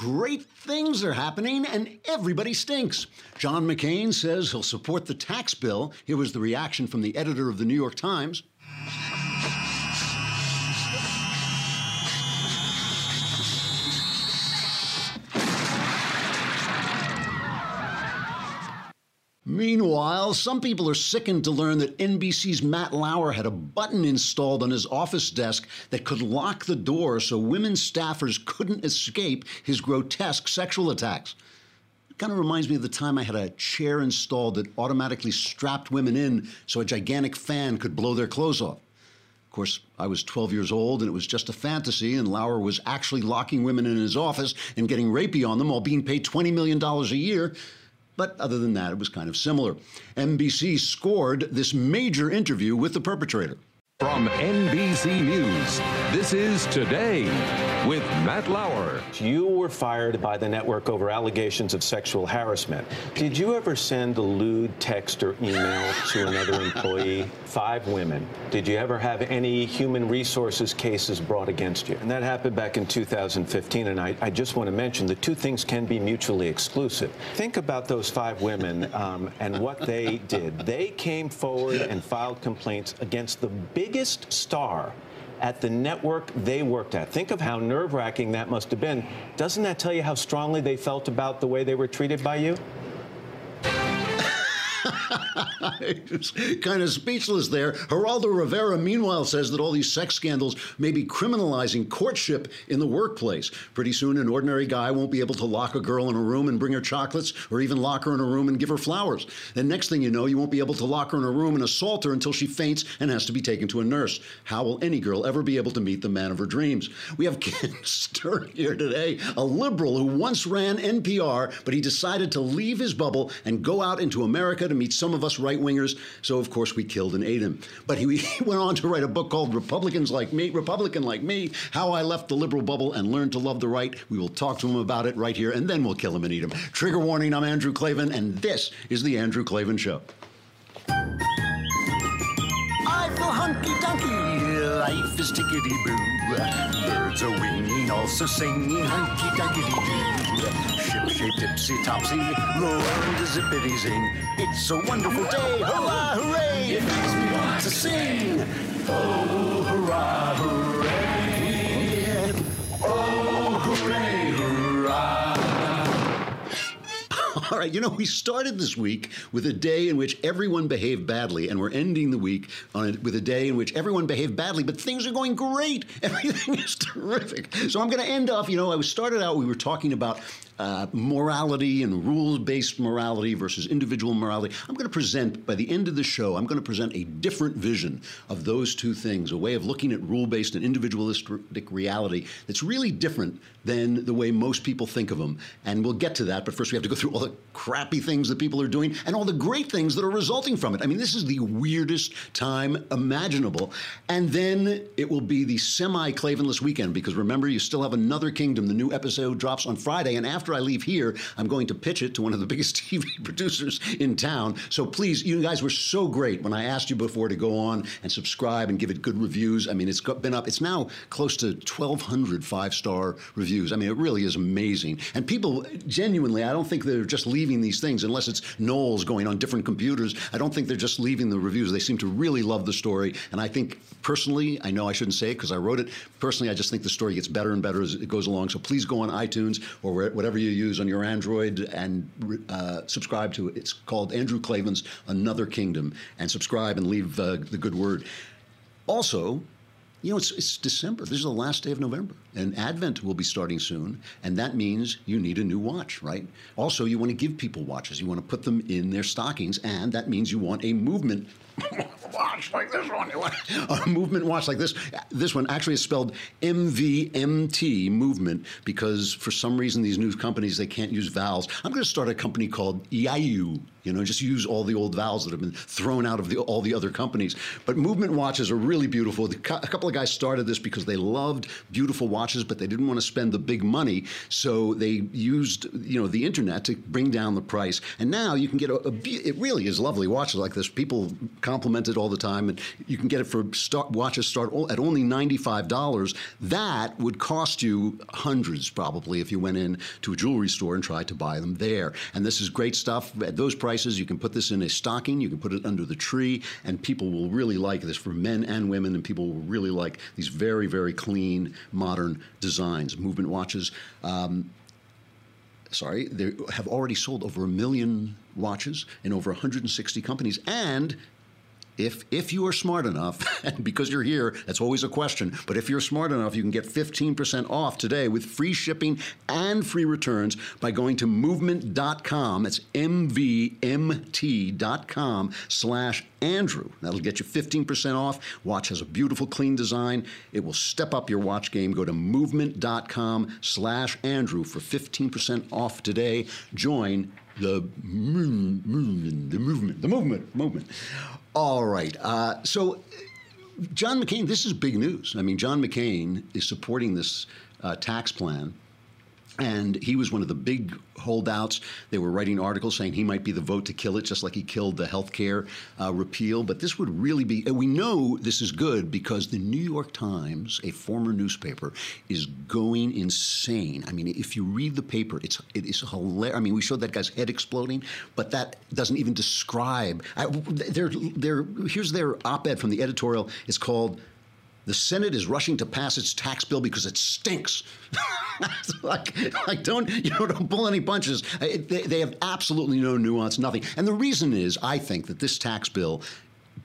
Great things are happening and everybody stinks. John McCain says he'll support the tax bill. Here was the reaction from the editor of the New York Times. Meanwhile, some people are sickened to learn that NBC's Matt Lauer had a button installed on his office desk that could lock the door so women staffers couldn't escape his grotesque sexual attacks. It kind of reminds me of the time I had a chair installed that automatically strapped women in so a gigantic fan could blow their clothes off. Of course, I was 12 years old and it was just a fantasy, and Lauer was actually locking women in his office and getting rapey on them while being paid $20 million a year. But other than that, it was kind of similar. NBC scored this major interview with the perpetrator. From NBC News, this is Today with Matt Lauer. You were fired by the network over allegations of sexual harassment. Did you ever send a lewd text or email to another employee? Five women. Did you ever have any human resources cases brought against you? And that happened back in 2015. And I, I just want to mention the two things can be mutually exclusive. Think about those five women um, and what they did. They came forward and filed complaints against the biggest star at the network they worked at. Think of how nerve wracking that must have been. Doesn't that tell you how strongly they felt about the way they were treated by you? kind of speechless there. Geraldo Rivera, meanwhile, says that all these sex scandals may be criminalizing courtship in the workplace. Pretty soon, an ordinary guy won't be able to lock a girl in a room and bring her chocolates or even lock her in a room and give her flowers. Then, next thing you know, you won't be able to lock her in a room and assault her until she faints and has to be taken to a nurse. How will any girl ever be able to meet the man of her dreams? We have Ken Stern here today, a liberal who once ran NPR, but he decided to leave his bubble and go out into America to meet some of us right wingers. So, of course, we killed and ate him. But he, he went on to write a book called Republicans Like Me, Republican Like Me How I Left the Liberal Bubble and Learned to Love the Right. We will talk to him about it right here, and then we'll kill him and eat him. Trigger warning I'm Andrew Klavan, and this is The Andrew Klavan Show. Life is tickety boo. Birds are winging, also singing hunky dunky doo. Ship shape tipsy topsy, world is zippity zing. It's a wonderful day, hurrah, hooray! It makes me want to sing. Oh, hurrah, hooray! All right, you know, we started this week with a day in which everyone behaved badly, and we're ending the week on a, with a day in which everyone behaved badly, but things are going great. Everything is terrific. So I'm going to end off, you know, I started out, we were talking about uh, morality and rules based morality versus individual morality. I'm going to present, by the end of the show, I'm going to present a different vision of those two things, a way of looking at rule based and individualistic reality that's really different than the way most people think of them. And we'll get to that, but first we have to go through all the crappy things that people are doing and all the great things that are resulting from it. I mean, this is the weirdest time imaginable. And then it will be the semi Klavanless weekend because remember, you still have another kingdom. The new episode drops on Friday, and after after I leave here, I'm going to pitch it to one of the biggest TV producers in town. So please, you guys were so great when I asked you before to go on and subscribe and give it good reviews. I mean, it's been up, it's now close to 1,200 five star reviews. I mean, it really is amazing. And people genuinely, I don't think they're just leaving these things unless it's Knowles going on different computers. I don't think they're just leaving the reviews. They seem to really love the story. And I think personally, I know I shouldn't say it because I wrote it. Personally, I just think the story gets better and better as it goes along. So please go on iTunes or whatever you use on your Android and uh, subscribe to it. It's called Andrew Klavan's Another Kingdom, and subscribe and leave uh, the good word. Also, you know, it's, it's December. This is the last day of November, and Advent will be starting soon, and that means you need a new watch, right? Also, you want to give people watches. You want to put them in their stockings, and that means you want a movement watch like this one. A movement watch like this. This one actually is spelled MVMT, movement, because for some reason these new companies, they can't use vowels. I'm going to start a company called Yayu You know, just use all the old vowels that have been thrown out of the, all the other companies. But movement watches are really beautiful. The, a couple of guys started this because they loved beautiful watches, but they didn't want to spend the big money, so they used you know the internet to bring down the price. And now you can get a, a it really is lovely watches like this. People compliment it all the time, and you can get it for start, watches start at only ninety five dollars. That would cost you hundreds probably if you went in to a jewelry store and tried to buy them there. And this is great stuff at those prices. You can put this in a stocking, you can put it under the tree, and people will really like this for men and women, and people will really like these very, very clean, modern designs. Movement watches. Um, sorry, they have already sold over a million watches in over 160 companies, and if if you are smart enough, and because you're here, that's always a question. But if you're smart enough, you can get 15% off today with free shipping and free returns by going to movement.com. It's mvmt.com slash Andrew. That'll get you 15% off. Watch has a beautiful, clean design. It will step up your watch game. Go to movement.com slash Andrew for 15% off today. Join the movement, the movement, the movement, movement. All right. Uh, so, John McCain, this is big news. I mean, John McCain is supporting this uh, tax plan and he was one of the big holdouts. They were writing articles saying he might be the vote to kill it, just like he killed the health care uh, repeal. But this would really be, we know this is good because the New York Times, a former newspaper, is going insane. I mean, if you read the paper, it's it is hilarious. I mean, we showed that guy's head exploding, but that doesn't even describe. I, they're, they're, here's their op-ed from the editorial. It's called the Senate is rushing to pass its tax bill because it stinks. like, like, don't you know? Don't pull any punches. They, they have absolutely no nuance, nothing. And the reason is, I think that this tax bill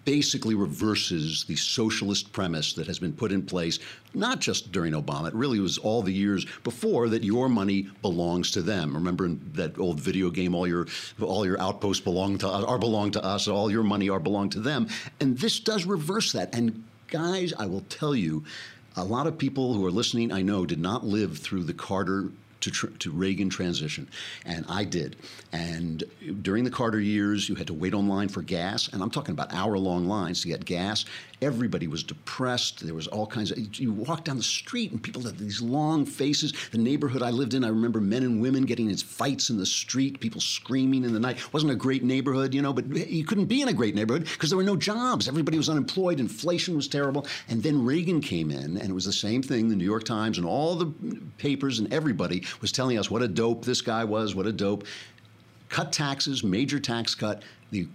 basically reverses the socialist premise that has been put in place, not just during Obama, it really was all the years before that your money belongs to them. Remember that old video game, all your all your outposts belong to are belong to us, all your money are belong to them. And this does reverse that. And guys, I will tell you, a lot of people who are listening, I know, did not live through the Carter to, tr- to Reagan transition, and I did. And during the Carter years, you had to wait online for gas, and I'm talking about hour-long lines to get gas. Everybody was depressed. There was all kinds of. You walk down the street, and people had these long faces. The neighborhood I lived in, I remember men and women getting in fights in the street, people screaming in the night. It wasn't a great neighborhood, you know, but you couldn't be in a great neighborhood because there were no jobs. Everybody was unemployed. Inflation was terrible. And then Reagan came in, and it was the same thing. The New York Times and all the papers and everybody was telling us what a dope this guy was, what a dope. Cut taxes, major tax cut. The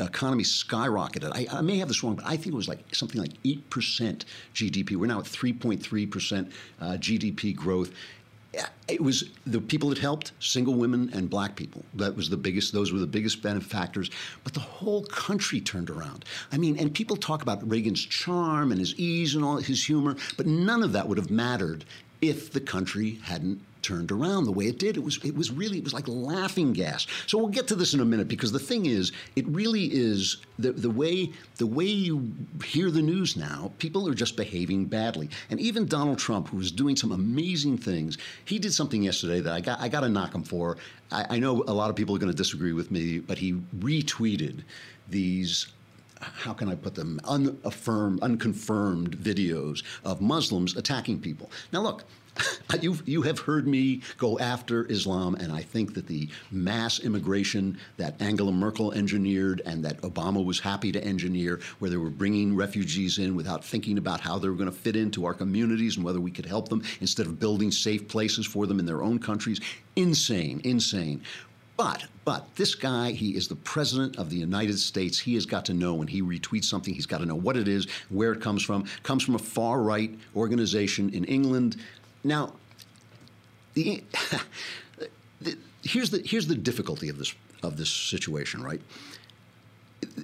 economy skyrocketed. I, I, may have this wrong, but I think it was like something like 8% GDP. We're now at 3.3% uh, GDP growth. It was the people that helped, single women and black people. That was the biggest, those were the biggest benefactors. But the whole country turned around. I mean, and people talk about Reagan's charm and his ease and all his humor, but none of that would have mattered if the country hadn't turned around the way it did. It was it was really it was like laughing gas. So we'll get to this in a minute because the thing is, it really is the the way the way you hear the news now. People are just behaving badly, and even Donald Trump, who was doing some amazing things, he did something yesterday that I got I got to knock him for. I, I know a lot of people are going to disagree with me, but he retweeted these how can I put them, unaffirmed, unconfirmed videos of Muslims attacking people. Now, look, you you have heard me go after Islam, and I think that the mass immigration that Angela Merkel engineered and that Obama was happy to engineer, where they were bringing refugees in without thinking about how they were going to fit into our communities and whether we could help them instead of building safe places for them in their own countries, insane, insane. But, but this guy, he is the president of the United States. He has got to know when he retweets something, he's got to know what it is, where it comes from. Comes from a far right organization in England. Now, the, the, here's the here's the difficulty of this of this situation, right?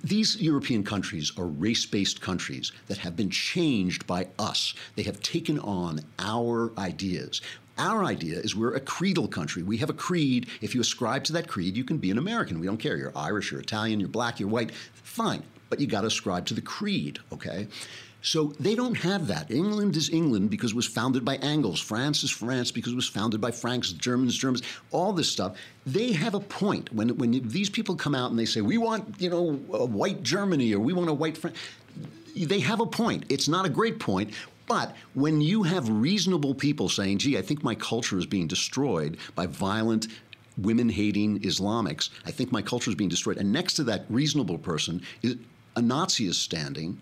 These European countries are race based countries that have been changed by us. They have taken on our ideas. Our idea is we're a creedal country. We have a creed. If you ascribe to that creed, you can be an American. We don't care. You're Irish, you're Italian, you're black, you're white. Fine. But you got to ascribe to the creed, okay? So they don't have that. England is England because it was founded by Angles. France is France because it was founded by Franks, Germans, Germans, all this stuff. They have a point. When, when these people come out and they say, we want, you know, a white Germany or we want a white France, they have a point. It's not a great point, but when you have reasonable people saying, gee, I think my culture is being destroyed by violent, women hating Islamics, I think my culture is being destroyed. And next to that reasonable person, is, a Nazi is standing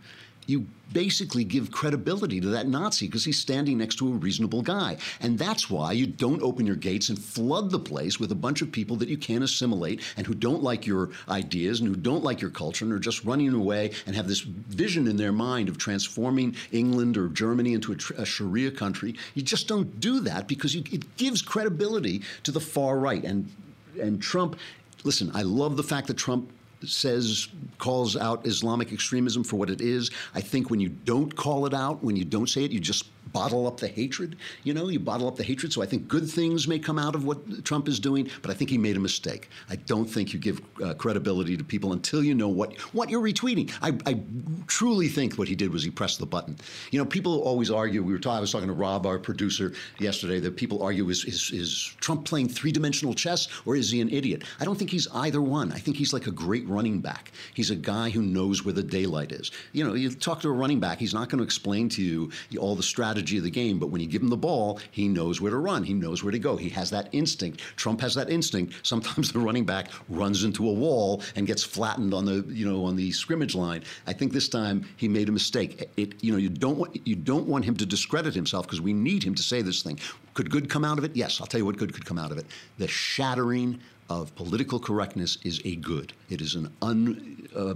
you basically give credibility to that Nazi because he's standing next to a reasonable guy. And that's why you don't open your gates and flood the place with a bunch of people that you can't assimilate and who don't like your ideas and who don't like your culture and are just running away and have this vision in their mind of transforming England or Germany into a, a Sharia country. You just don't do that because you, it gives credibility to the far right. And and Trump, listen, I love the fact that Trump says calls out Islamic extremism for what it is. I think when you don't call it out, when you don't say it, you just bottle up the hatred. You know, you bottle up the hatred. So I think good things may come out of what Trump is doing, but I think he made a mistake. I don't think you give uh, credibility to people until you know what what you're retweeting. I, I, truly think what he did was he pressed the button. You know, people always argue. We were talking. I was talking to Rob, our producer, yesterday. That people argue is is, is Trump playing three dimensional chess or is he an idiot? I don't think he's either one. I think he's like a great running back. He's a guy who knows where the daylight is. You know, you talk to a running back, he's not going to explain to you all the strategy strategy of the game, but when you give him the ball, he knows where to run. He knows where to go. He has that instinct. Trump has that instinct. Sometimes the running back runs into a wall and gets flattened on the you know on the scrimmage line. I think this time he made a mistake. It you know you don't want you don't want him to discredit himself because we need him to say this thing. Could good come out of it? Yes, I'll tell you what good could come out of it. The shattering of political correctness is a good. It is an un. Uh,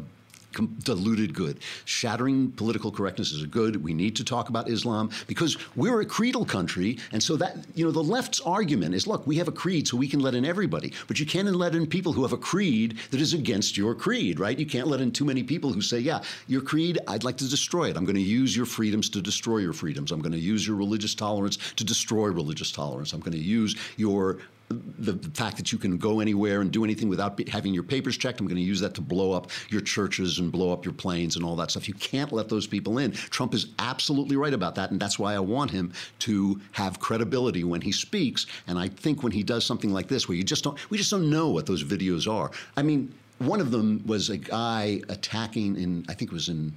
diluted good. Shattering political correctness is a good. We need to talk about Islam because we're a creedal country, and so that you know the left's argument is, look, we have a creed, so we can let in everybody, but you can't let in people who have a creed that is against your creed, right? You can't let in too many people who say, yeah, your creed, I'd like to destroy it. I'm going to use your freedoms to destroy your freedoms. I'm going to use your religious tolerance to destroy religious tolerance. I'm going to use your the, fact that you can go anywhere and do anything without having your papers checked. I'm going to use that to blow up your churches and blow up your planes and all that stuff. You can't let those people in. Trump is absolutely right about that, and that's why I want him to have credibility when he speaks. And I think when he does something like this, where you just don't, we just don't know what those videos are. I mean, one of them was a guy attacking in, I think it was in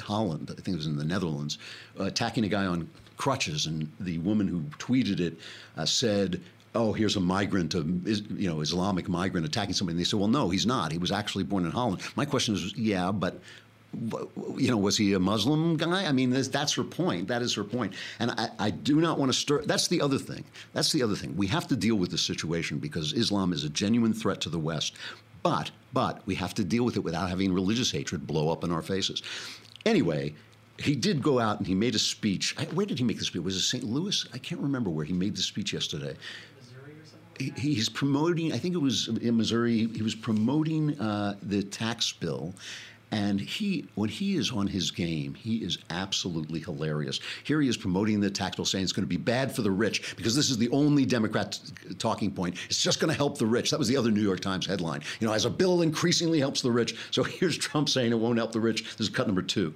Holland, I think it was in the Netherlands, uh, attacking a guy on crutches, and the woman who tweeted it uh, said oh, here's a migrant, a, you know, Islamic migrant attacking somebody. And they said, well, no, he's not. He was actually born in Holland. My question is, yeah, but you know, was he a Muslim guy? I mean, that's her point. That is her point. And I, I, do not want to stir. That's the other thing. That's the other thing. We have to deal with the situation because Islam is a genuine threat to the West. But, but we have to deal with it without having religious hatred blow up in our faces. Anyway, he did go out and he made a speech. Where did he make the speech? Was it St. Louis? I can't remember where he made the speech yesterday he's promoting. I think it was in Missouri. He was promoting uh, the tax bill. And he, when he is on his game, he is absolutely hilarious. Here he is promoting the tax bill, saying it's going to be bad for the rich because this is the only Democrat talking point. It's just going to help the rich. That was the other New York Times headline. You know, as a bill increasingly helps the rich. So here's Trump saying it won't help the rich. This is cut number two.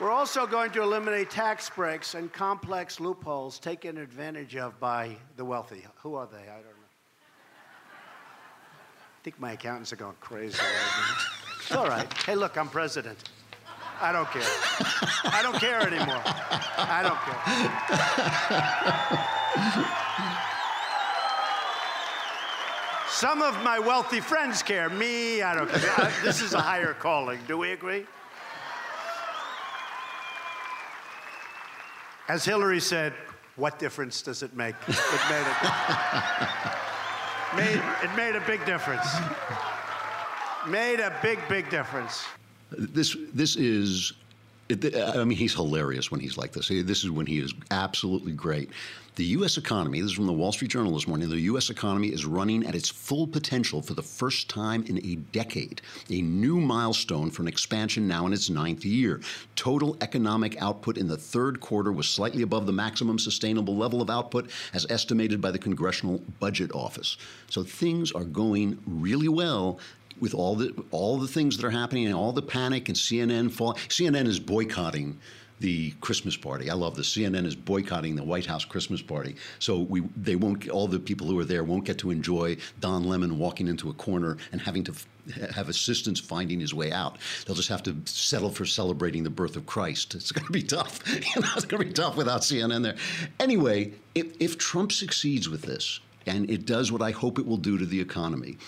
We're also going to eliminate tax breaks and complex loopholes taken advantage of by the wealthy. Who are they? I don't know. I think my accountants are going crazy right all right. Hey, look, I'm president. I don't care. I don't care anymore. I don't care. Some of my wealthy friends care. Me, I don't care. This is a higher calling. Do we agree? As Hillary said, what difference does it make? It made it made, it made a big difference. Made a big, big difference. This, this is I mean, he's hilarious when he's like this. This is when he is absolutely great. The U.S. economy, this is from the Wall Street Journal this morning, the U.S. economy is running at its full potential for the first time in a decade, a new milestone for an expansion now in its ninth year. Total economic output in the third quarter was slightly above the maximum sustainable level of output as estimated by the Congressional Budget Office. So things are going really well with all the all the things that are happening and all the panic and CNN fall. CNN is boycotting the Christmas party. I love this. CNN is boycotting the White House Christmas party, so we they won't all the people who are there won't get to enjoy Don Lemon walking into a corner and having to have assistance finding his way out. They'll just have to settle for celebrating the birth of Christ. It's going to be tough. you know, it's going to be tough without CNN there. Anyway, if, if Trump succeeds with this, and it does what I hope it will do to the economy,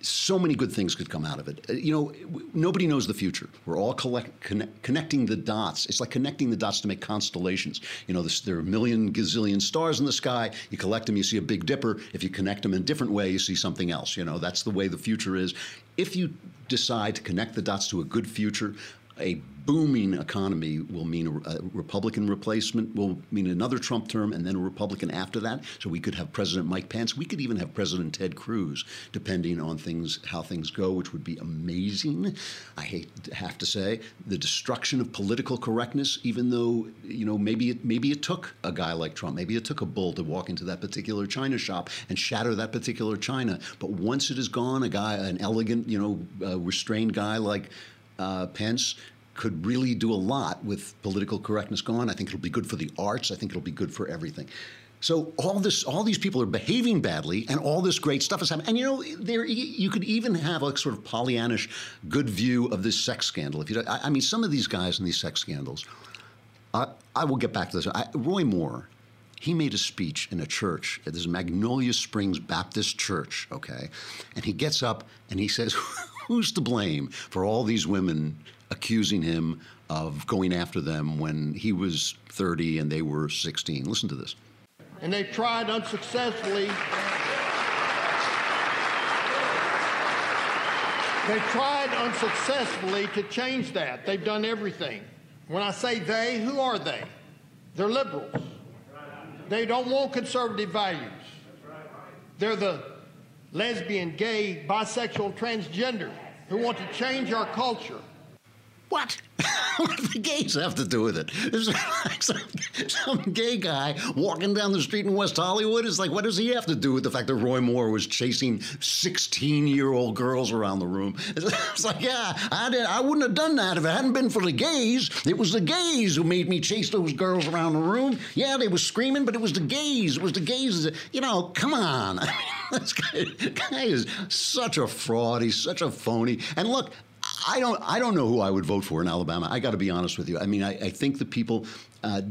so many good things could come out of it. Uh, You know, nobody knows the future. We're all collect, connect, connecting the dots. It's like connecting the dots to make constellations. You know, this, there are a million gazillion stars in the sky. You collect them, you see a Big Dipper. If you connect them in a different way, you see something else. You know, that's the way the future is. If you decide to connect the dots to a good future, a booming economy will mean a, a Republican replacement, will mean another Trump term, and then a Republican after that. So we could have President Mike Pence. We could even have President Ted Cruz, depending on things how things go, which would be amazing. I hate to have to say the destruction of political correctness. Even though you know maybe it maybe it took a guy like Trump, maybe it took a bull to walk into that particular China shop and shatter that particular China. But once it is gone, a guy, an elegant, you know, uh, restrained guy like uh, Pence could really do a lot with political correctness gone. I think it'll be good for the arts. I think it'll be good for everything. So all this, all these people are behaving badly, and all this great stuff is happening. And you know, there you could even have a sort of Pollyannish good view of this sex scandal. If you, I, I mean, some of these guys in these sex scandals. I, I will get back to this. I, Roy Moore, he made a speech in a church. This is Magnolia Springs Baptist Church, okay? And he gets up and he says, Who's to blame for all these women accusing him of going after them when he was 30 and they were 16? Listen to this. and they tried unsuccessfully. They tried unsuccessfully to change that. They've done everything. When I say they, who are they? They're liberals. They don't want conservative values. They're the lesbian, gay, bisexual, transgender who want to change our culture. What? what do the gays have to do with it? There's like some, some gay guy walking down the street in West Hollywood. It's like, what does he have to do with the fact that Roy Moore was chasing 16 year old girls around the room? It's, it's like, yeah, I, did, I wouldn't have done that if it hadn't been for the gays. It was the gays who made me chase those girls around the room. Yeah, they were screaming, but it was the gays. It was the gays. You know, come on. I mean, this guy, guy is such a fraud. He's such a phony. And look, I don't. I don't know who I would vote for in Alabama. I got to be honest with you. I mean, I, I think the people. Uh,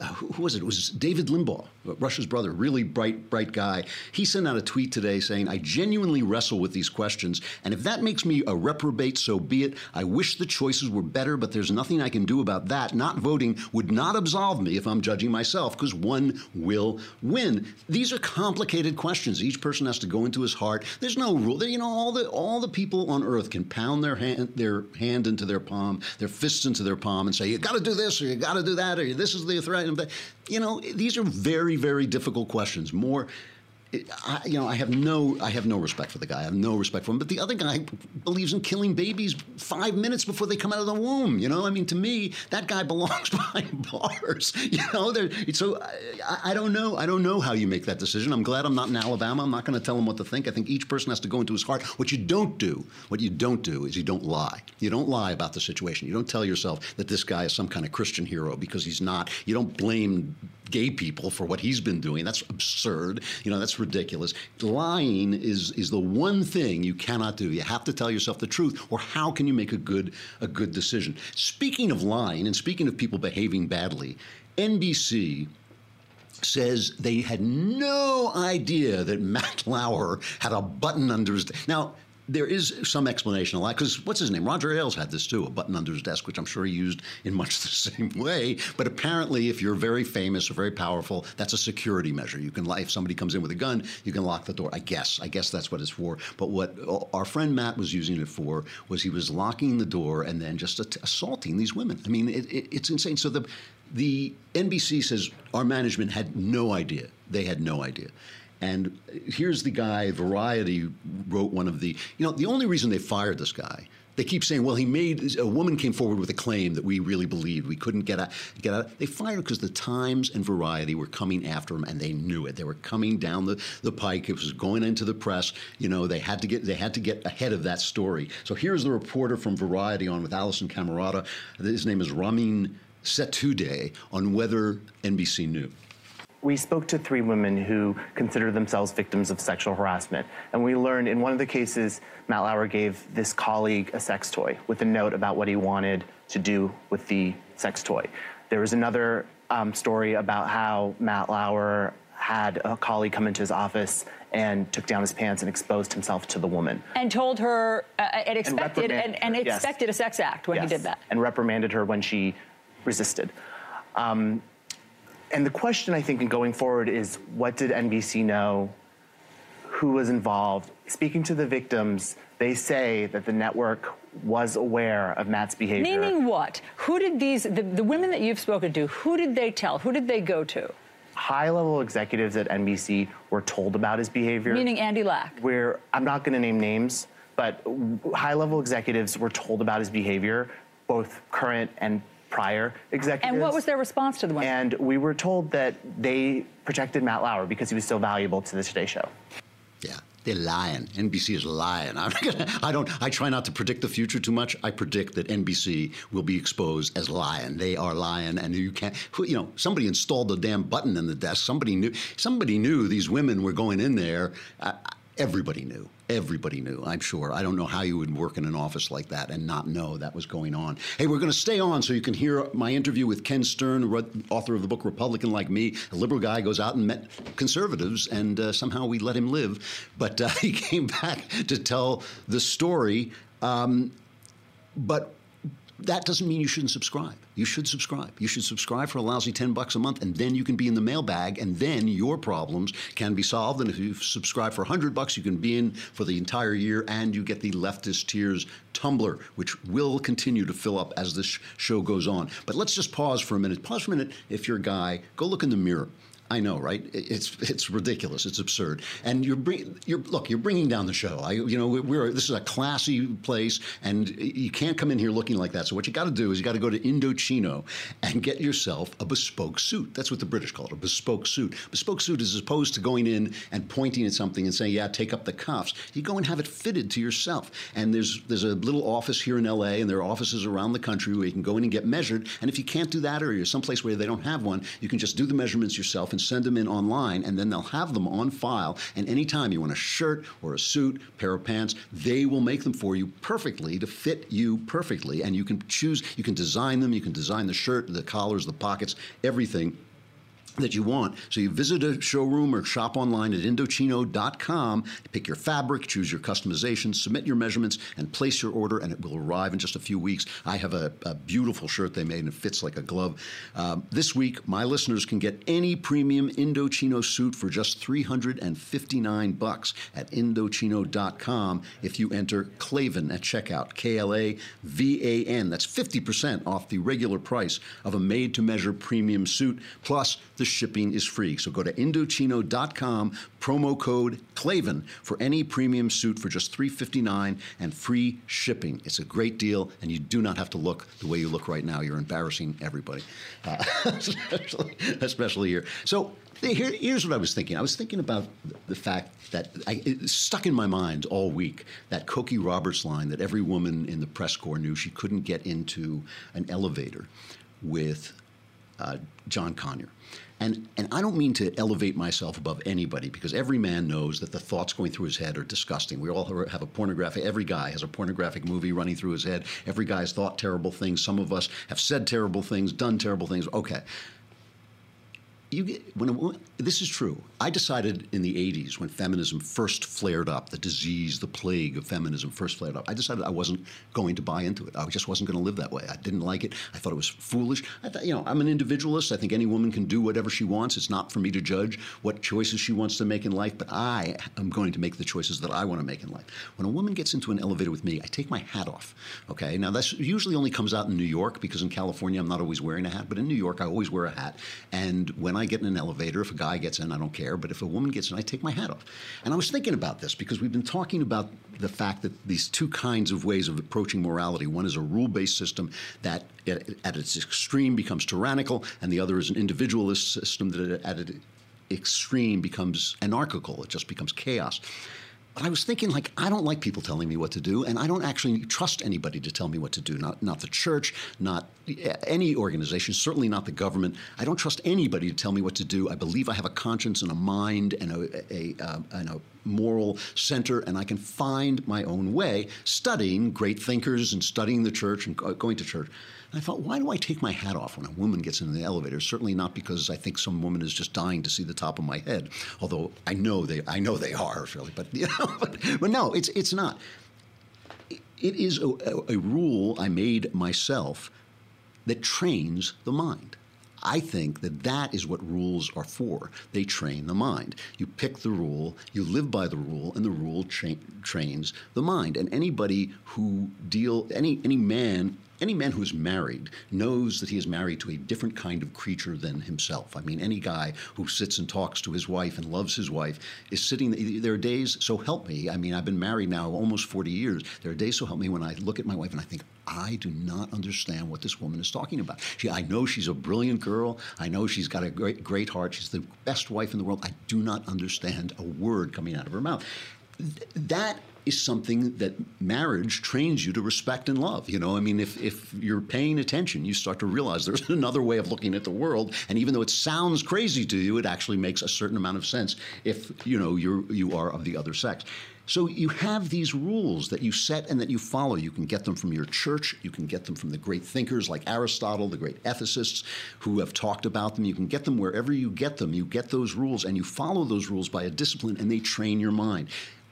who was it? It was David Limbaugh, Rush's brother, really bright, bright guy. He sent out a tweet today saying, I genuinely wrestle with these questions, and if that makes me a reprobate, so be it. I wish the choices were better, but there's nothing I can do about that. Not voting would not absolve me if I'm judging myself, because one will win. These are complicated questions. Each person has to go into his heart. There's no rule. You know, all the all the people on earth can pound their hand their hand into their palm, their fists into their palm, and say, you got to do this, or you got to do that, or this is the threat. But you know, these are very, very difficult questions. More, I, you know, I have no, I have no respect for the guy. I have no respect for him. But the other guy believes in killing babies five minutes before they come out of the womb. You know, I mean, to me, that guy belongs behind bars. You know, so I, I don't know. I don't know how you make that decision. I'm glad I'm not in Alabama. I'm not going to tell him what to think. I think each person has to go into his heart. What you don't do, what you don't do, is you don't lie. You don't lie about the situation. You don't tell yourself that this guy is some kind of Christian hero because he's not. You don't blame gay people for what he's been doing. That's absurd. You know, that's ridiculous. Lying is is the one thing you cannot do. You have to tell yourself the truth, or how can you make a good a good decision? Speaking of lying, and speaking of people behaving badly, NBC says they had no idea that Matt Lauer had a button under his. Now, there is some explanation of that because what's his name? Roger Ailes had this too, a button under his desk, which I'm sure he used in much the same way. But apparently, if you're very famous or very powerful, that's a security measure. You can, if somebody comes in with a gun, you can lock the door. I guess, I guess that's what it's for. But what our friend Matt was using it for was he was locking the door and then just assaulting these women. I mean, it, it, it's insane. So the the NBC says our management had no idea. They had no idea. And here's the guy, Variety wrote one of the, you know, the only reason they fired this guy they keep saying, well, he made a woman came forward with a claim that we really believed we couldn't get out. Get out. They fired because the Times and Variety were coming after him, and they knew it. They were coming down the, the pike. It was going into the press. You know, they had to get they had to get ahead of that story. So here's the reporter from Variety on with Alisyn Camerota. His name is Ramin Setoodeh on whether NBC knew. We spoke to three women who consider themselves victims of sexual harassment. And we learned in one of the cases, Matt Lauer gave this colleague a sex toy with a note about what he wanted to do with the sex toy. There was another um, story about how Matt Lauer had a colleague come into his office and took down his pants and exposed himself to the woman. And told her, uh, and expected, and, and, and yes. expected a sex act when yes. he did that. And reprimanded her when she resisted. Um, and the question, I think, in going forward is what did NBC know? Who was involved? Speaking to the victims, they say that the network was aware of Matt's behavior. Meaning what? Who did these, the, the women that you've spoken to, who did they tell? Who did they go to? High level executives at NBC were told about his behavior. Meaning Andy Lack. Where I'm not going to name names, but high level executives were told about his behavior, both current and prior executives. And what was their response to the women? And we were told that they protected Matt Lauer because he was so valuable to the Today Show. Yeah. They're lying. NBC is lying. I'm gonna, I don't. I try not to predict the future too much. I predict that NBC will be exposed as lying. They are lying, and you can't. You know, somebody installed the damn button in the desk. Somebody knew. Somebody knew these women were going in there. Uh, everybody knew. Everybody knew, I'm sure. I don't know how you would work in an office like that and not know that was going on. Hey, we're going to stay on so you can hear my interview with Ken Stern, author of the book Republican Like Me. A liberal guy goes out and met conservatives, and uh, somehow we let him live. But uh, he came back to tell the story. Um, but that doesn't mean you shouldn't subscribe. You should subscribe. You should subscribe for a lousy 10 bucks a month, and then you can be in the mailbag, and then your problems can be solved. And if you subscribe for 100 bucks, you can be in for the entire year, and you get the Leftist Tears tumbler, which will continue to fill up as this show goes on. But let's just pause for a minute. Pause for a minute. If you're a guy, go look in the mirror. I know, right? It's it's ridiculous. It's absurd. And you're bring, you're look, you're bringing down the show. I, you know, we're this is a classy place, and you can't come in here looking like that. So what you got to do is you got to go to Indochino and get yourself a bespoke suit. That's what the British call it, a bespoke suit. Bespoke suit is as opposed to going in and pointing at something and saying, "Yeah, take up the cuffs." You go and have it fitted to yourself. And there's there's a little office here in L.A. and there are offices around the country where you can go in and get measured. And if you can't do that, or you're someplace where they don't have one, you can just do the measurements yourself and send them in online, and then they'll have them on file. And anytime you want a shirt or a suit, pair of pants, they will make them for you perfectly to fit you perfectly. And you can choose, you can design them, you can design the shirt, the collars, the pockets, everything that you want. So you visit a showroom or shop online at Indochino.com, pick your fabric, choose your customization, submit your measurements, and place your order, and it will arrive in just a few weeks. I have a, a beautiful shirt they made, and it fits like a glove. Um, this week, my listeners can get any premium Indochino suit for just 359 bucks at Indochino.com if you enter Klavan at checkout, K-L-A-V-A-N. That's 50% off the regular price of a made-to-measure premium suit, plus the shipping is free. So go to Indochino.com, promo code Klavan for any premium suit for just 359 and free shipping. It's a great deal, and you do not have to look the way you look right now. You're embarrassing everybody, uh, especially, especially here. So here, here's what I was thinking. I was thinking about the fact that I, it stuck in my mind all week that Cokie Roberts line that every woman in the press corps knew she couldn't get into an elevator with uh, John Conyers. And, and I don't mean to elevate myself above anybody because every man knows that the thoughts going through his head are disgusting. We all have a pornographic, every guy has a pornographic movie running through his head. Every guy has thought terrible things. Some of us have said terrible things, done terrible things. Okay you get when a, this is true. I decided in the 80s when feminism first flared up, the disease, the plague of feminism first flared up. I decided I wasn't going to buy into it. I just wasn't going to live that way. I didn't like it. I thought it was foolish. I thought, you know, I'm an individualist. I think any woman can do whatever she wants. It's not for me to judge what choices she wants to make in life, but I am going to make the choices that I want to make in life. When a woman gets into an elevator with me, I take my hat off. Okay? Now that usually only comes out in New York because in California I'm not always wearing a hat, but in New York I always wear a hat. And when I get in an elevator, if a guy guy gets in, I don't care. But if a woman gets in, I take my hat off. And I was thinking about this because we've been talking about the fact that these two kinds of ways of approaching morality one is a rule based system that at, at its extreme becomes tyrannical, and the other is an individualist system that at its extreme becomes anarchical, it just becomes chaos. But I was thinking, like, I don't like people telling me what to do, and I don't actually trust anybody to tell me what to do. Not, not the church, not any organization, certainly not the government. I don't trust anybody to tell me what to do. I believe I have a conscience and a mind and a, a, a, um, and a moral center, and I can find my own way studying great thinkers and studying the church and going to church. And I thought, why do I take my hat off when a woman gets in the elevator? Certainly not because I think some woman is just dying to see the top of my head, although I know they, I know they are, really. But you know, but, but no, it's it's not. It is a, a, rule I made myself that trains the mind. I think that that is what rules are for. They train the mind. You pick the rule, you live by the rule, and the rule tra- trains the mind. And anybody who deal any any man any man who is married knows that he is married to a different kind of creature than himself. I mean, any guy who sits and talks to his wife and loves his wife is sitting. There are days, so help me. I mean, I've been married now almost 40 years. There are days, so help me, when I look at my wife and I think, I do not understand what this woman is talking about. She, I know she's a brilliant girl. I know she's got a great, great heart. She's the best wife in the world. I do not understand a word coming out of her mouth. That is something that marriage trains you to respect and love. You know, I mean, if, if you're paying attention, you start to realize there's another way of looking at the world. And even though it sounds crazy to you, it actually makes a certain amount of sense if, you know, you're, you are of the other sex. So you have these rules that you set and that you follow. You can get them from your church. You can get them from the great thinkers like Aristotle, the great ethicists who have talked about them. You can get them wherever you get them. You get those rules and you follow those rules by a discipline and they train your mind.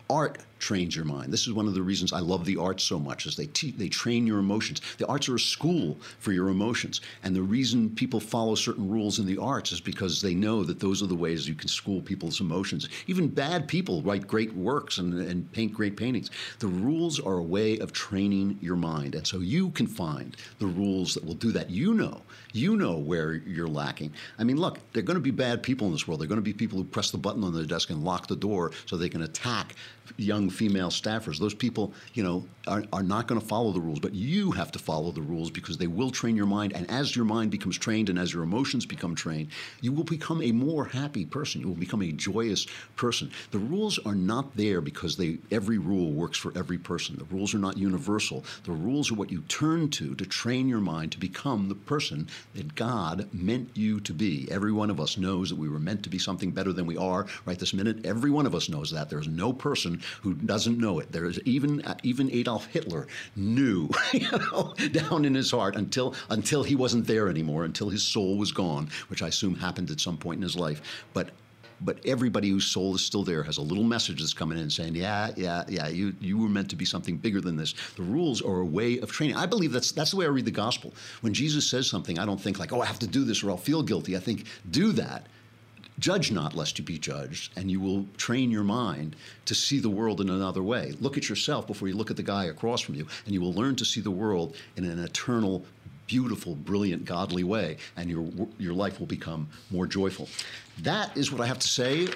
Art trains your mind. This is one of the reasons I love the arts so much, is they te- they train your emotions. The arts are a school for your emotions, and the reason people follow certain rules in the arts is because they know that those are the ways you can school people's emotions. Even bad people write great works and, and paint great paintings. The rules are a way of training your mind, and so you can find the rules that will do that. You know, you know where you're lacking. I mean, look, there are going to be bad people in this world. There are going to be people who press the button on their desk and lock the door so they can attack young female staffers. Those people, you know, are, are not going to follow the rules, but you have to follow the rules because they will train your mind. And as your mind becomes trained and as your emotions become trained, you will become a more happy person. You will become a joyous person. The rules are not there because they every rule works for every person. The rules are not universal. The rules are what you turn to to train your mind to become the person that God meant you to be. Every one of us knows that we were meant to be something better than we are right this minute. Every one of us knows that. There's no person who doesn't know it. There is even uh, even Adolf Hitler knew, you know, down in his heart until until he wasn't there anymore, until his soul was gone, which I assume happened at some point in his life. But but everybody whose soul is still there has a little message that's coming in saying, yeah, yeah, yeah, you, you were meant to be something bigger than this. The rules are a way of training. I believe that's, that's the way I read the gospel. When Jesus says something, I don't think like, oh, I have to do this or I'll feel guilty. I think, do that Judge not, lest you be judged, and you will train your mind to see the world in another way. Look at yourself before you look at the guy across from you, and you will learn to see the world in an eternal, beautiful, brilliant, godly way, and your, your life will become more joyful. That is what I have to say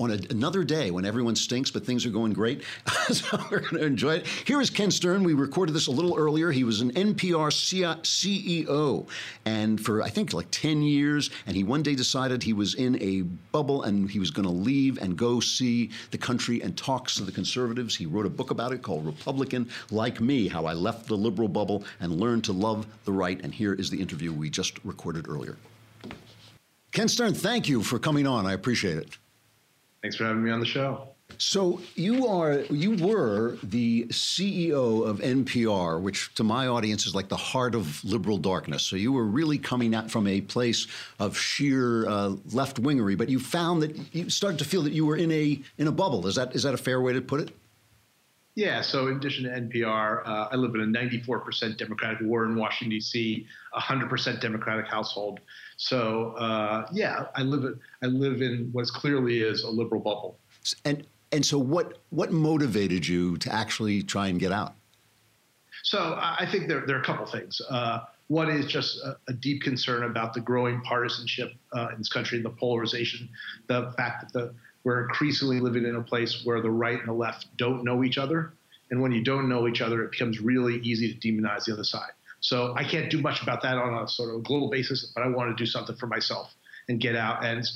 on a, another day when everyone stinks, but things are going great. so we're going to enjoy it. Here is Ken Stern. We recorded this a little earlier. He was an NPR CEO, and for I think like 10 years, and he one day decided he was in a bubble and he was going to leave and go see the country and talk to the conservatives. He wrote a book about it called Republican Like Me How I Left the Liberal Bubble and Learned to Love the Right. And here is the interview we just recorded earlier. Ken Stern, thank you for coming on. I appreciate it. Thanks for having me on the show. So you are you were the CEO of NPR, which to my audience is like the heart of liberal darkness. So you were really coming out from a place of sheer uh, left wingery, but you found that you started to feel that you were in a in a bubble. Is that is that a fair way to put it? Yeah. So in addition to NPR, uh, I live in a 94% Democratic ward in Washington D.C., 100% Democratic household. So uh, yeah, I live I live in what clearly is a liberal bubble. And and so what what motivated you to actually try and get out? So I think there there are a couple things. Uh, One is just a, a deep concern about the growing partisanship uh, in this country, the polarization, the fact that the, we're increasingly living in a place where the right and the left don't know each other. And when you don't know each other, it becomes really easy to demonize the other side. So I can't do much about that on a sort of global basis, but I want to do something for myself and get out. And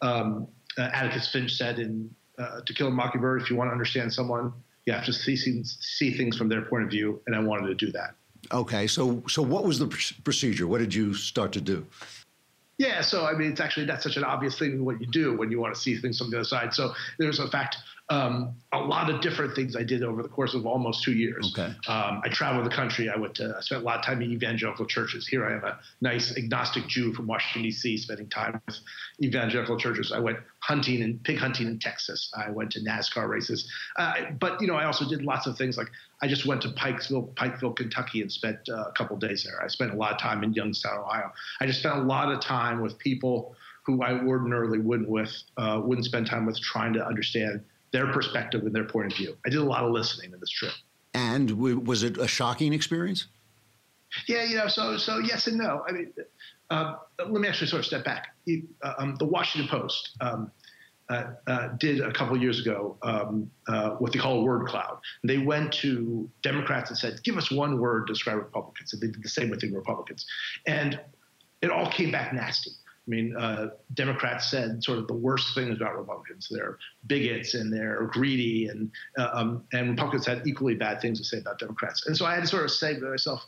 um, uh, Atticus Finch said in uh, To Kill a Mockingbird, if you want to understand someone, you have to see, see, see things from their point of view. And I wanted to do that. Okay, so so what was the pr- procedure? What did you start to do? Yeah, so I mean, it's actually not such an obvious thing what you do when you want to see things from the other side. So there's a fact um, a lot of different things I did over the course of almost two years. Okay. Um, I traveled the country. I went to, I spent a lot of time in evangelical churches. Here I am, a nice agnostic Jew from Washington D.C., spending time with evangelical churches. I went hunting and pig hunting in Texas. I went to NASCAR races. Uh, but you know, I also did lots of things like I just went to Pikesville, Pikeville, Kentucky, and spent uh, a couple days there. I spent a lot of time in Youngstown, Ohio. I just spent a lot of time with people who I ordinarily wouldn't with, uh, wouldn't spend time with, trying to understand their perspective and their point of view. I did a lot of listening in this trip. And w- was it a shocking experience? Yeah, you know, so so yes and no. I mean, uh, let me actually sort of step back. Uh, um, the Washington Post um, uh, uh, did a couple years ago um, uh, what they call a word cloud. They went to Democrats and said, "Give us one word to describe Republicans." And they did the same with the Republicans, and it all came back nasty. I mean, uh, Democrats said sort of the worst things about Republicans. They're bigots and they're greedy, and uh, um, and Republicans had equally bad things to say about Democrats. And so I had to sort of say to myself,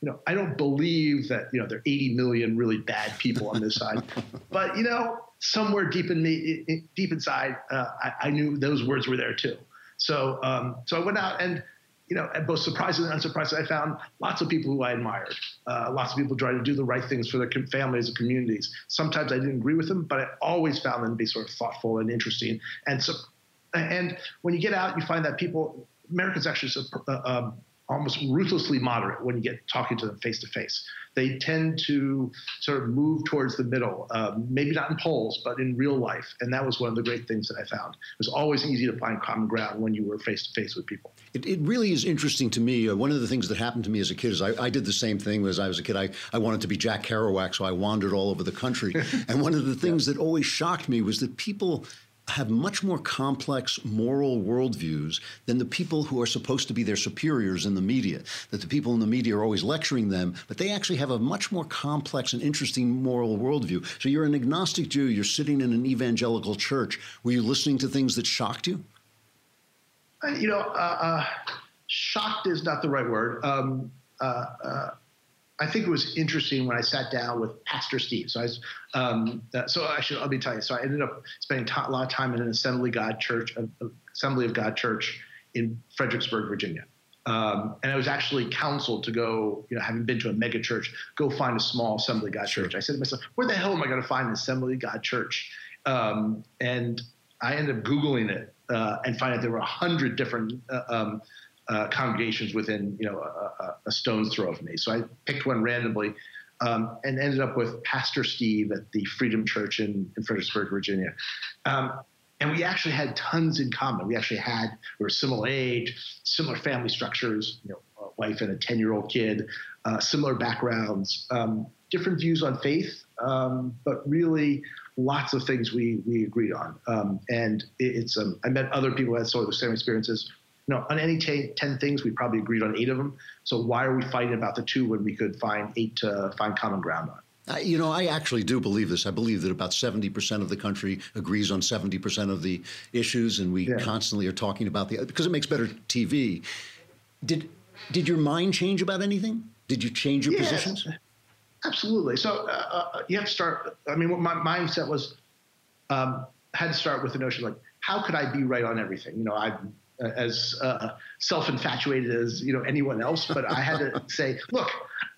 you know, I don't believe that you know there are 80 million really bad people on this side, but you know, somewhere deep in me, deep inside, uh, I, I, knew those words were there too. So um, so I went out and you know, both surprised and unsurprised, I found lots of people who I admired. Uh, lots of people trying to do the right things for their families and communities. Sometimes I didn't agree with them, but I always found them to be sort of thoughtful and interesting. And so, and when you get out, you find that people, Americans actually uh, um, almost ruthlessly moderate when you get talking to them face to face. They tend to sort of move towards the middle, um, maybe not in polls, but in real life. And that was one of the great things that I found. It was always easy to find common ground when you were face to face with people. It, it, really is interesting to me. Uh, one of the things that happened to me as a kid is I, I, did the same thing as I was a kid. I, I wanted to be Jack Kerouac, so I wandered all over the country. and one of the things yeah. that always shocked me was that people have much more complex moral worldviews than the people who are supposed to be their superiors in the media. That the people in the media are always lecturing them, but they actually have a much more complex and interesting moral worldview. So you're an agnostic Jew, you're sitting in an evangelical church. Were you listening to things that shocked you? Uh, you know, uh, uh, shocked is not the right word. Um, uh, uh, I think it was interesting when I sat down with Pastor Steve. So I was, um, uh, so I should, let me tell you. So I ended up spending a lot of time in an Assembly God Church, uh, Assembly of God Church in Fredericksburg, Virginia. Um, and I was actually counseled to go, you know, having been to a mega church, go find a small Assembly God sure. church. I said to myself, where the hell am I going to find an Assembly of God church? Um, and I ended up Googling it uh, and finding out there were a hundred different uh, um, uh, congregations within you know a, a, stone's throw of me. So I picked one randomly. Um, and ended up with Pastor Steve at the Freedom Church in, in Fredericksburg, Virginia. Um, and we actually had tons in common. We actually had we were similar age, similar family structures, you know, a wife and a ten year old kid, uh, similar backgrounds, um, different views on faith, um, but really lots of things we we agreed on. Um, and it, it's um, I met other people who had sort of the same experiences you know, on any t- 10 things, we probably agreed on eight of them. So why are we fighting about the two when we could find eight to find common ground on? Uh, you know, I actually do believe this. I believe that about 70% of the country agrees on 70% of the issues, and we yeah. constantly are talking about the because it makes better TV. Did did your mind change about anything? Did you change your positions? Absolutely. So uh, uh, you have to start. I mean, my mindset was um, had to start with the notion like, how could I be right on everything? You know, I as uh, self-infatuated as you know anyone else, but I had to say, look,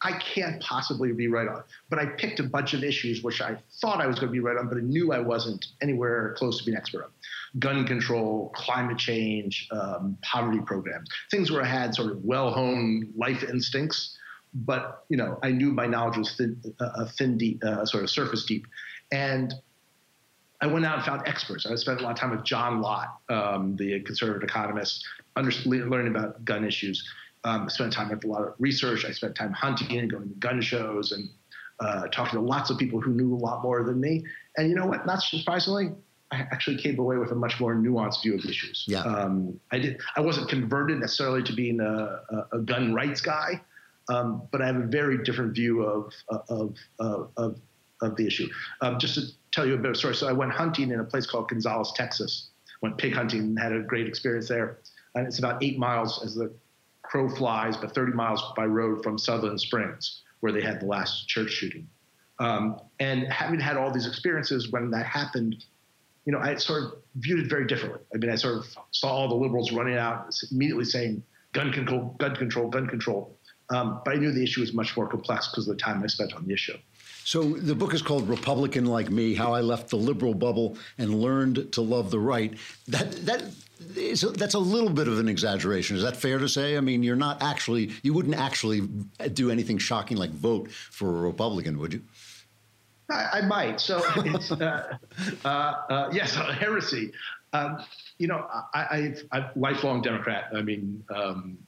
I can't possibly be right on. But I picked a bunch of issues which I thought I was going to be right on, but I knew I wasn't anywhere close to being expert on. Gun control, climate change, um, poverty programs, things where I had sort of well-honed life instincts, but you know I knew my knowledge was thin, uh, thin deep, uh, sort of surface deep, and I went out and found experts. I spent a lot of time with John Lott, um, the conservative economist, under, learning about gun issues. Um, I spent time with a lot of research. I spent time hunting and going to gun shows and uh, talking to lots of people who knew a lot more than me. And you know what? Not surprisingly, I actually came away with a much more nuanced view of issues. Yeah. Um, I did. I wasn't converted necessarily to being a, a, a gun rights guy, um, but I have a very different view of of of, of, of the issue. Um, just to tell you a bit of story. So I went hunting in a place called Gonzales, Texas. Went pig hunting and had a great experience there. And it's about eight miles as the crow flies, but 30 miles by road from Sutherland Springs, where they had the last church shooting. Um, and having had all these experiences when that happened, you know, I sort of viewed it very differently. I mean, I sort of saw all the liberals running out immediately saying gun control, gun control, gun control. Um, but I knew the issue was much more complex because of the time I spent on the issue. So the book is called Republican Like Me How I Left the Liberal Bubble and Learned to Love the Right. That, that is, that's a little bit of an exaggeration. Is that fair to say? I mean, you're not actually, you wouldn't actually do anything shocking like vote for a Republican, would you? I, I might. So it's, uh, uh, uh, yes, heresy. Um, you know, I, am a lifelong Democrat. I mean, um,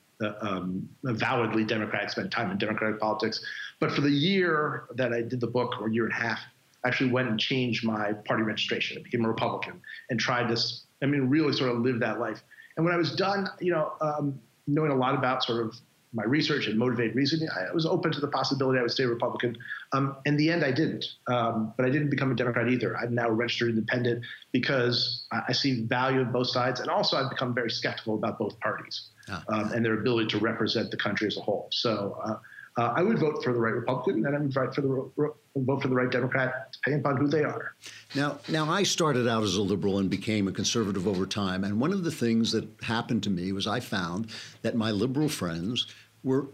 um, avowedly Democratic, spent time in Democratic politics. But for the year that I did the book, or year and a half, I actually went and changed my party registration. I became a Republican and tried this. I mean, really sort of live that life. And when I was done, you know, um, knowing a lot about sort of my research and motivated reasoning, I was open to the possibility I would stay Republican. Um, in the end, I didn't. Um, but I didn't become a Democrat either. I'm now registered independent because I, I see value in both sides. And also, I've become very skeptical about both parties ah. um, and their ability to represent the country as a whole. So uh, uh, I would vote for the right Republican, and I would vote for the vote for the right Democrat, depending upon who they are. Now, now I started out as a liberal and became a conservative over time, and one of the things that happened to me was I found that my liberal friends were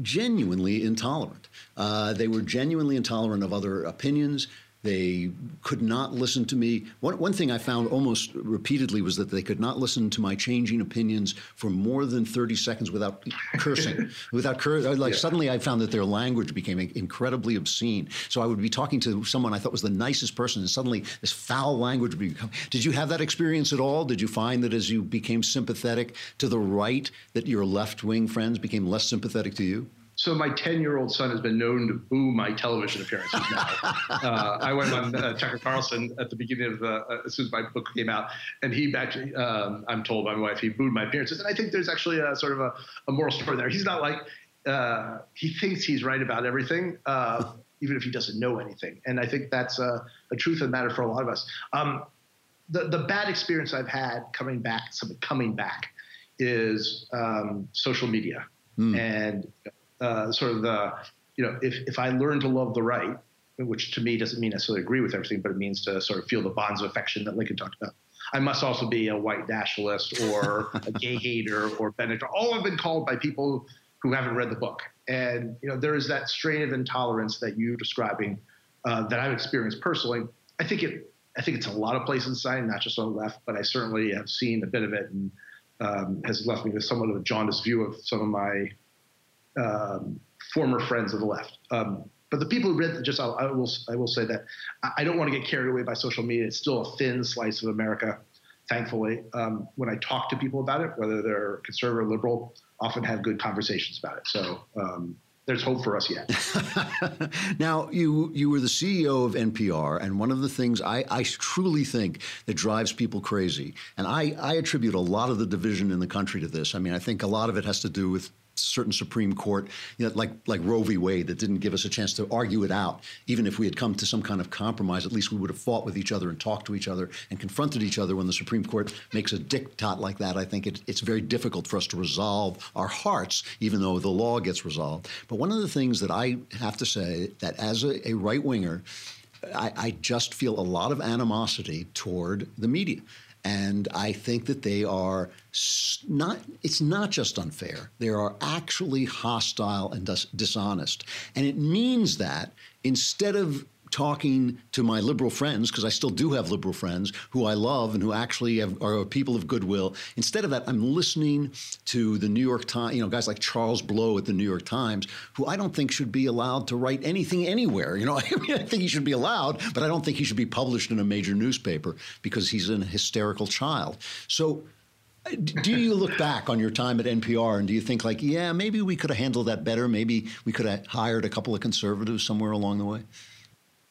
genuinely intolerant. Uh, they were genuinely intolerant of other opinions. They could not listen to me. One, one thing I found almost repeatedly was that they could not listen to my changing opinions for more than 30 seconds without cursing. without cur- like yeah. suddenly I found that their language became incredibly obscene. So I would be talking to someone I thought was the nicest person, and suddenly this foul language would become. Did you have that experience at all? Did you find that as you became sympathetic to the right, that your left wing friends became less sympathetic to you? So my 10 year old son has been known to boo my television appearances now. uh, I went on uh, Tucker Carlson at the beginning of uh, as soon as my book came out, and he actually, um, I'm told by my wife, he booed my appearances. And I think there's actually a sort of a, a moral story there. He's not like, uh, he thinks he's right about everything, uh, even if he doesn't know anything. And I think that's a, a truth of the matter for a lot of us. Um, the, the bad experience I've had coming back, coming back, is um, social media. Mm. And uh, sort of the, you know, if, if I learn to love the right, which to me doesn't mean necessarily agree with everything, but it means to sort of feel the bonds of affection that Lincoln talked about. I must also be a white nationalist or a gay hater or Bennett. All have been called by people who haven't read the book. And you know, there is that strain of intolerance that you're describing uh, that I've experienced personally. I think it. I think it's a lot of places in society, not just on the left, but I certainly have seen a bit of it, and um, has left me with somewhat of a jaundiced view of some of my um, former friends of the left. Um, but the people who read, just I'll, I will, I will say that I don't want to get carried away by social media. It's still a thin slice of America. Thankfully, um, when I talk to people about it, whether they're conservative or liberal, often have good conversations about it. So um, there's hope for us yet. now, you you were the CEO of NPR, and one of the things I, I truly think that drives people crazy, and I, I attribute a lot of the division in the country to this. I mean, I think a lot of it has to do with certain Supreme Court, you know, like like Roe v. Wade, that didn't give us a chance to argue it out. Even if we had come to some kind of compromise, at least we would have fought with each other and talked to each other and confronted each other. When the Supreme Court makes a diktat like that, I think it, it's very difficult for us to resolve our hearts, even though the law gets resolved. But one of the things that I have to say that as a, a right winger, I, I just feel a lot of animosity toward the media. And I think that they are not, it's not just unfair. They are actually hostile and dis- dishonest. And it means that instead of talking to my liberal friends, because I still do have liberal friends who I love and who actually have, are people of goodwill. Instead of that, I'm listening to the New York Times, you know, guys like Charles Blow at the New York Times, who I don't think should be allowed to write anything anywhere. You know, I, mean, I think he should be allowed, but I don't think he should be published in a major newspaper because he's an hysterical child. So uh, do you look back on your time at NPR and do you think like, yeah, maybe we could have handled that better? Maybe we could have hired a couple of conservatives somewhere along the way.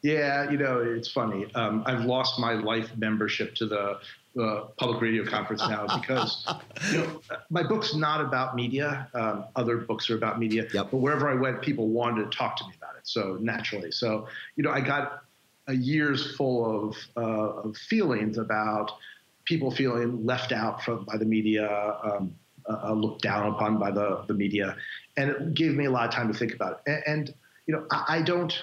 Yeah, you know, it's funny. Um, I've lost my life membership to the uh, public radio conference now because you know, my book's not about media. Um, other books are about media. Yep. But wherever I went, people wanted to talk to me about it. So naturally, so you know, I got a year's full of, uh, of feelings about people feeling left out from by the media, um, uh, looked down upon by the the media, and it gave me a lot of time to think about it. And, and you know, I, I don't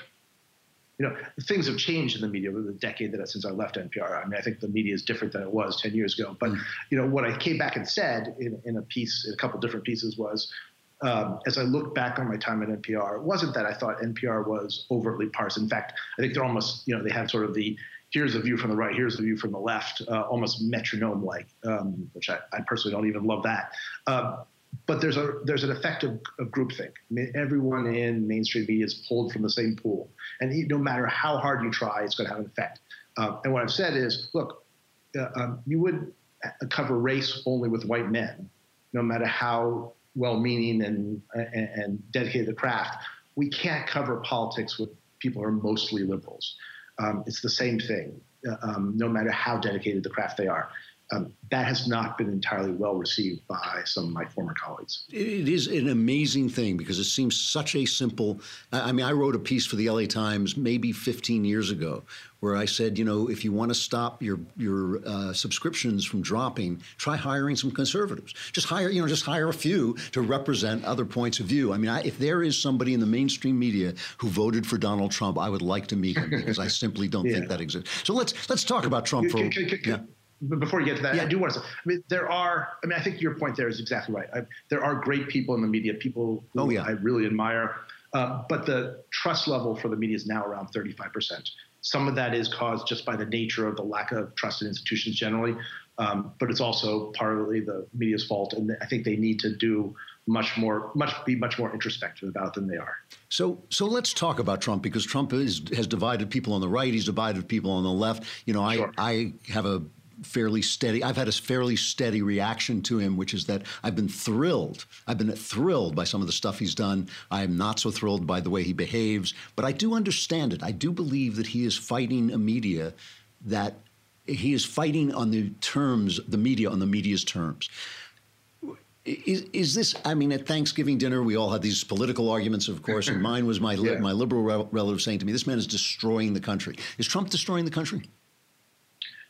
you know, things have changed in the media over the decade that since I left NPR. I mean, I think the media is different than it was 10 years ago. But, you know, what I came back and said in, in a piece, in a couple different pieces was, um, as I look back on my time at NPR, it wasn't that I thought NPR was overtly partisan. In fact, I think they're almost, you know, they have sort of the here's a view from the right, here's the view from the left, uh, almost metronome like, um, which I, I, personally don't even love that. Uh, but there's a there's an effect of, of groupthink. I mean, everyone in mainstream media is pulled from the same pool, and no matter how hard you try, it's going to have an effect. Uh, and what I've said is, look, uh, um, you would cover race only with white men, no matter how well-meaning and, and, and dedicated the craft. We can't cover politics with people who are mostly liberals. Um, it's the same thing, uh, um, no matter how dedicated the craft they are um, that has not been entirely well received by some of my former colleagues. It is an amazing thing because it seems such a simple. I mean, I wrote a piece for the LA Times maybe 15 years ago where I said, you know, if you want to stop your your uh, subscriptions from dropping, try hiring some conservatives. Just hire, you know, just hire a few to represent other points of view. I mean, I, if there is somebody in the mainstream media who voted for Donald Trump, I would like to meet him because I simply don't yeah. think that exists. So let's let's talk about Trump for. Can, can, can, yeah but before you get to that, yeah. I do want to say, I mean, there are, I mean, I think your point there is exactly right. I, there are great people in the media, people who oh, yeah. I really admire, uh, but the trust level for the media is now around 35%. Some of that is caused just by the nature of the lack of trust in institutions generally, um, but it's also partly the media's fault. And I think they need to do much more, much be much more introspective about than they are. So, so let's talk about Trump because Trump is, has divided people on the right. He's divided people on the left. You know, sure. I, I have a fairly steady. I've had a fairly steady reaction to him, which is that I've been thrilled. I've been thrilled by some of the stuff he's done. I am not so thrilled by the way he behaves, but I do understand it. I do believe that he is fighting a media that he is fighting on the terms, the media on the media's terms. Is, is this? I mean, at Thanksgiving dinner, we all had these political arguments, of course, and mine was my yeah. my liberal relative saying to me, "This man is destroying the country." Is Trump destroying the country?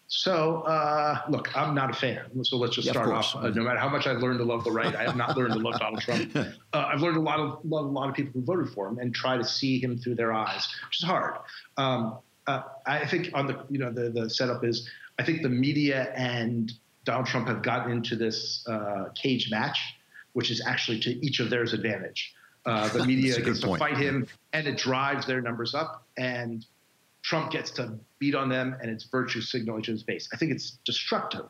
So, uh, look, I'm not a fan. So let's just yeah, start off. Uh, no matter how much I've learned to love the right, I have not learned to love Donald Trump. Uh, I've learned a lot of love a lot of people who voted for him and try to see him through their eyes, which is hard. Um, uh, I think on the you know the the setup is I think the media and Donald Trump have gotten into this uh, cage match, which is actually to each of theirs advantage. Uh, the media gets to fight him, and it drives their numbers up, and Trump gets to beat on them and it's virtue signaling to his base. I think it's destructive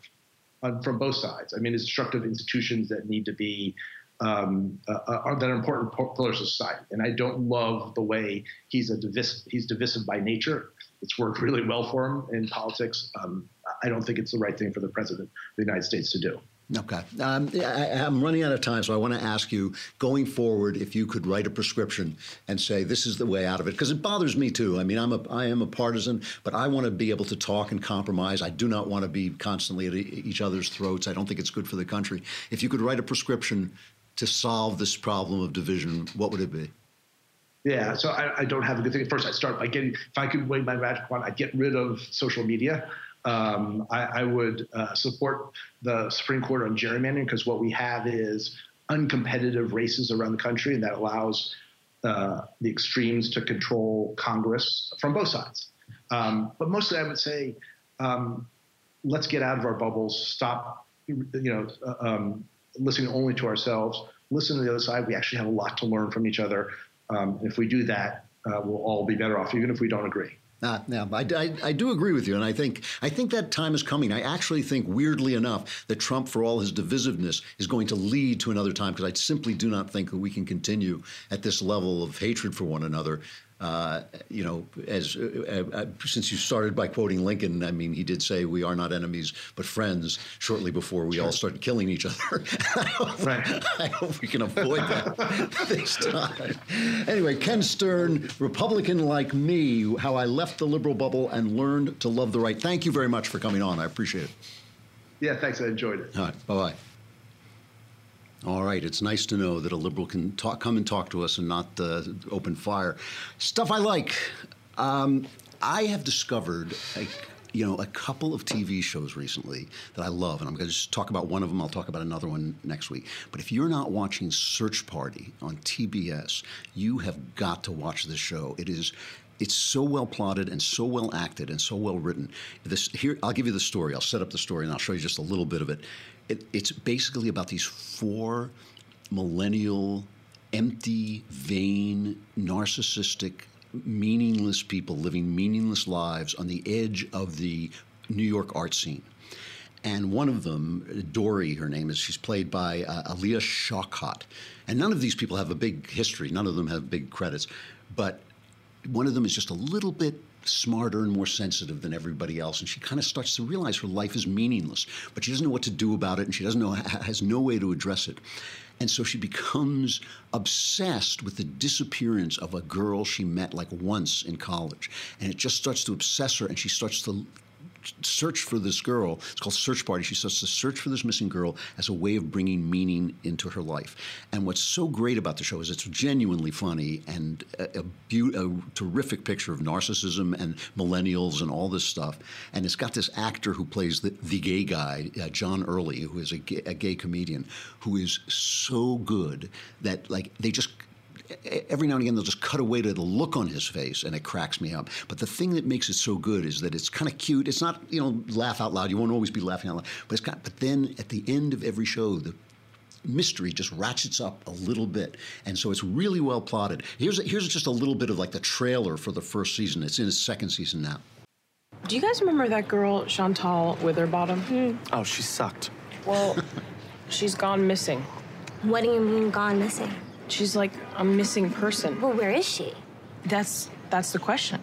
on, from both sides. I mean, it's destructive institutions that need to be um, uh, uh are, that are important pillars of society. And I don't love the way he's a he's divisive by nature. It's worked really well for him in politics. Um, I don't think it's the right thing for the president of the United States to do. Okay. Um, I, am running out of time, so I want to ask you going forward if you could write a prescription and say this is the way out of it, because it bothers me too. I mean, I'm a, I am a partisan, but I want to be able to talk and compromise. I do not want to be constantly at each other's throats. I don't think it's good for the country. If you could write a prescription to solve this problem of division, what would it be? Yeah, so I, I don't have a good thing. First, I start by getting, if I could wave my magic wand, I'd get rid of social media. Um, I, I, would uh, support the Supreme Court on gerrymandering because what we have is uncompetitive races around the country, and that allows uh, the extremes to control Congress from both sides. Um, but mostly, I would say, um, let's get out of our bubbles. Stop, you know, uh, um, listening only to ourselves. Listen to the other side. We actually have a lot to learn from each other. Um, if we do that, uh, we'll all be better off, even if we don't agree. Uh, yeah, I, I, I, do agree with you, and I think I think that time is coming. I actually think, weirdly enough, that Trump, for all his divisiveness, is going to lead to another time because I simply do not think that we can continue at this level of hatred for one another. Uh, you know, as uh, uh, since you started by quoting Lincoln, I mean, he did say we are not enemies but friends. Shortly before we all started killing each other, I, hope, Right. I hope we can avoid that this time. Anyway, Ken Stern, Republican like me, how I left the liberal bubble and learned to love the right. Thank you very much for coming on. I appreciate it. Yeah, thanks. I enjoyed it. All right, bye bye. All right, it's nice to know that a liberal can talk, come and talk to us and not uh, open fire. Stuff I like. Um, I have discovered, a, you know, a couple of TV shows recently that I love, and I'm going to just talk about one of them. I'll talk about another one next week. But if you're not watching Search Party on TBS, you have got to watch this show. It is. It's so well plotted and so well acted and so well written. This here, I'll give you the story. I'll set up the story and I'll show you just a little bit of it. It it's basically about these four millennial, empty, vain, narcissistic, meaningless people living meaningless lives on the edge of the New York art scene. And one of them, Dory, her name is, she's played by uh, Alia Shawkat. And none of these people have a big history, none of them have big credits. But one of them is just a little bit smarter and more sensitive than everybody else and she kind of starts to realize her life is meaningless but she doesn't know what to do about it and she doesn't know has no way to address it. And so she becomes obsessed with the disappearance of a girl she met like once in college and it just starts to obsess her and she starts to search for this girl. It's called Search Party. She starts to search for this missing girl as a way of bringing meaning into her life. And what's so great about the show is it's genuinely funny and a, a, beau- a terrific picture of narcissism and millennials and all this stuff. And it's got this actor who plays the, the gay guy, uh, John Early, who is a gay, a gay comedian, who is so good that like they just every now and again they'll just cut away to the look on his face and it cracks me up but the thing that makes it so good is that it's kind of cute it's not you know laugh out loud you won't always be laughing out loud but it's got but then at the end of every show the mystery just ratchets up a little bit and so it's really well plotted here's here's just a little bit of like the trailer for the first season it's in its second season now Do you guys remember that girl, Chantal Witherbottom? Mm-hmm. Oh, she sucked. Well, she's gone missing. What do you mean gone missing? She's like a missing person. Well, where is she? That's that's the question.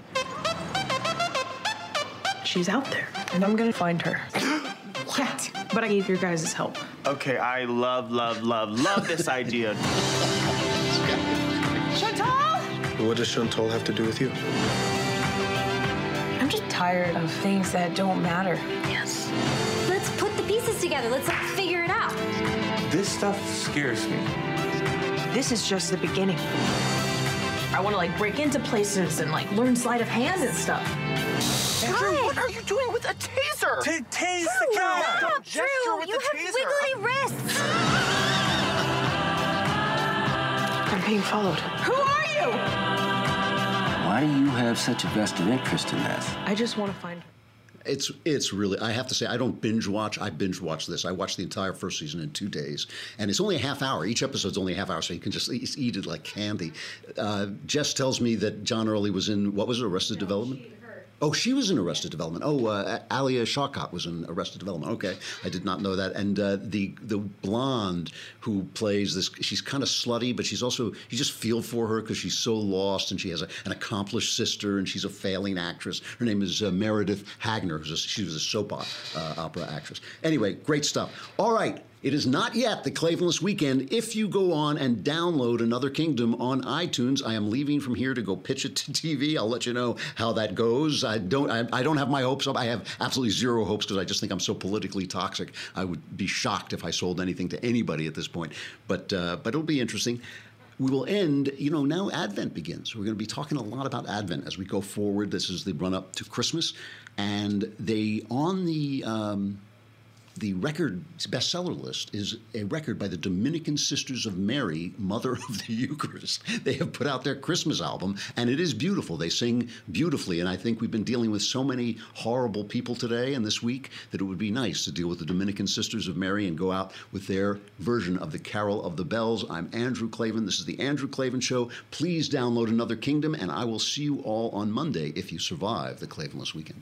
She's out there, and I'm gonna find her. what? But I need your guys' help. Okay, I love, love, love, love this idea. Chantal! What does Chantal have to do with you? I'm just tired of things that don't matter. Yes. Let's put the pieces together. Let's like, figure it out. This stuff scares me. This is just the beginning. I want to like break into places and like learn sleight of hand and stuff. Andrew, what are you doing with a taser? tase Drew, stop, Drew. You have wiggly wrists. I'm being followed. Who are you? Why do you have such a vested interest in this? I just want to find. It's it's really I have to say I don't binge watch. I binge watch this. I watched the entire first season in two days, and it's only a half hour. Each episode's only a half hour, so you can just eat, it like candy. Uh, Jess tells me that John Early was in what was it, Arrested Development. Oh, she was in Arrested Development. Oh, uh, Alia Shawkat was in Arrested Development. Okay, I did not know that. And uh, the the blonde who plays this, she's kind of slutty, but she's also you just feel for her because she's so lost, and she has a, an accomplished sister, and she's a failing actress. Her name is uh, Meredith Hagner. Who's a, she was a soap uh, opera actress. Anyway, great stuff. All right. It is not yet the Klavanless weekend. If you go on and download Another Kingdom on iTunes, I am leaving from here to go pitch it to TV. I'll let you know how that goes. I don't. I, I don't have my hopes up. I have absolutely zero hopes because I just think I'm so politically toxic. I would be shocked if I sold anything to anybody at this point. But uh, but it'll be interesting. We will end, you know, now Advent begins. We're going to be talking a lot about Advent as we go forward. This is the run up to Christmas. And they, on the, um, the record bestseller list is a record by the Dominican Sisters of Mary, Mother of the Eucharist. They have put out their Christmas album, and it is beautiful. They sing beautifully, and I think we've been dealing with so many horrible people today and this week that it would be nice to deal with the Dominican Sisters of Mary and go out with their version of the Carol of the Bells. I'm Andrew Klavan. This is the Andrew Klavan Show. Please download Another Kingdom, and I will see you all on Monday if you survive the Klavanless weekend.